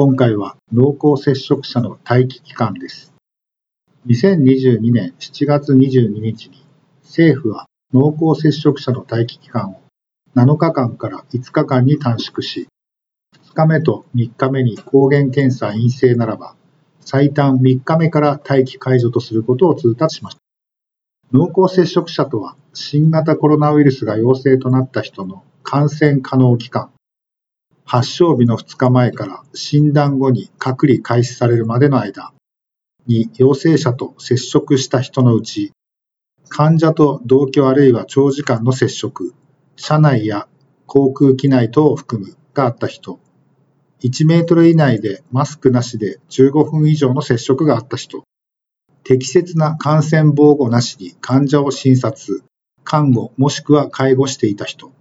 今回は濃厚接触者の待機期間です2022年7月22日に政府は濃厚接触者の待機期間を7日間から5日間に短縮し、2日目と3日目に抗原検査陰性ならば、最短3日目から待機解除とすることを通達しました。濃厚接触者とは、新型コロナウイルスが陽性となった人の感染可能期間、発症日の2日前から診断後に隔離開始されるまでの間、に陽性者と接触した人のうち、患者と同居あるいは長時間の接触、車内や航空機内等を含むがあった人、1メートル以内でマスクなしで15分以上の接触があった人、適切な感染防護なしに患者を診察、看護もしくは介護していた人、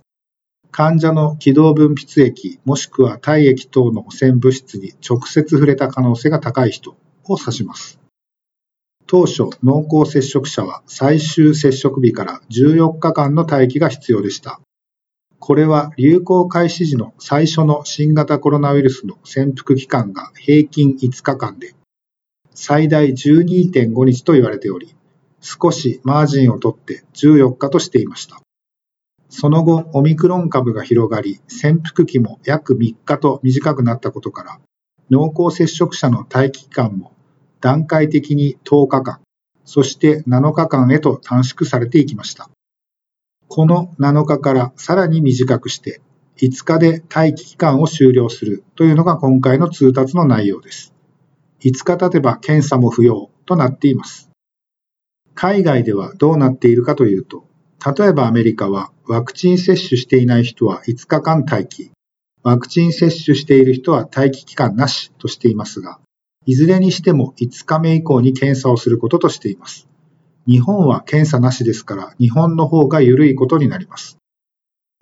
患者の気道分泌液もしくは体液等の汚染物質に直接触れた可能性が高い人を指します。当初、濃厚接触者は最終接触日から14日間の待機が必要でした。これは流行開始時の最初の新型コロナウイルスの潜伏期間が平均5日間で、最大12.5日と言われており、少しマージンを取って14日としていました。その後、オミクロン株が広がり、潜伏期も約3日と短くなったことから、濃厚接触者の待機期間も段階的に10日間、そして7日間へと短縮されていきました。この7日からさらに短くして5日で待機期間を終了するというのが今回の通達の内容です。5日経てば検査も不要となっています。海外ではどうなっているかというと、例えばアメリカはワクチン接種していない人は5日間待機、ワクチン接種している人は待機期間なしとしていますが、いずれにしても5日目以降に検査をすることとしています。日本は検査なしですから、日本の方が緩いことになります。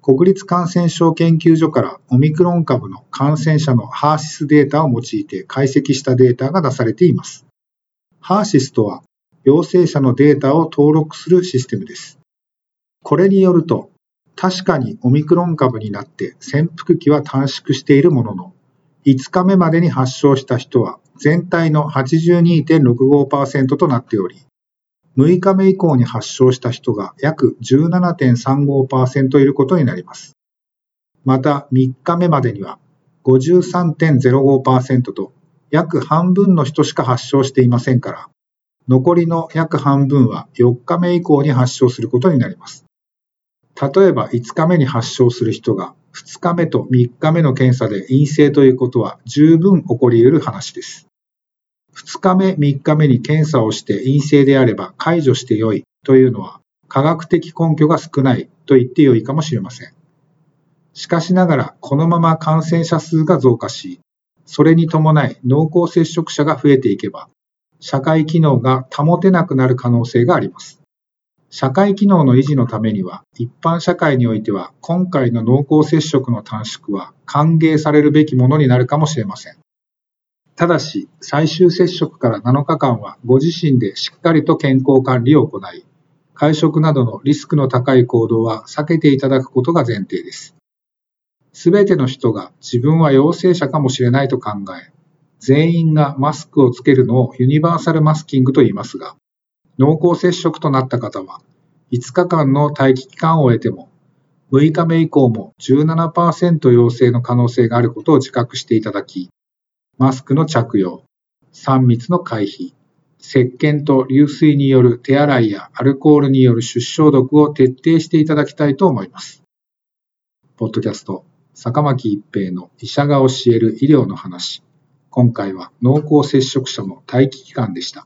国立感染症研究所からオミクロン株の感染者のハーシスデータを用いて解析したデータが出されています。ハーシスとは陽性者のデータを登録するシステムです。これによると、確かにオミクロン株になって潜伏期は短縮しているものの、5日目までに発症した人は全体の82.65%となっており、6日目以降に発症した人が約17.35%いることになります。また3日目までには53.05%と約半分の人しか発症していませんから、残りの約半分は4日目以降に発症することになります。例えば5日目に発症する人が2日目と3日目の検査で陰性ということは十分起こり得る話です。2日目、3日目に検査をして陰性であれば解除してよいというのは科学的根拠が少ないと言ってよいかもしれません。しかしながらこのまま感染者数が増加し、それに伴い濃厚接触者が増えていけば、社会機能が保てなくなる可能性があります。社会機能の維持のためには、一般社会においては、今回の濃厚接触の短縮は歓迎されるべきものになるかもしれません。ただし、最終接触から7日間はご自身でしっかりと健康管理を行い、会食などのリスクの高い行動は避けていただくことが前提です。すべての人が自分は陽性者かもしれないと考え、全員がマスクをつけるのをユニバーサルマスキングと言いますが、濃厚接触となった方は、5日間の待機期間を終えても、6日目以降も17%陽性の可能性があることを自覚していただき、マスクの着用、3密の回避、石鹸と流水による手洗いやアルコールによる出消毒を徹底していただきたいと思います。ポッドキャスト、坂巻一平の医者が教える医療の話。今回は濃厚接触者の待機期間でした。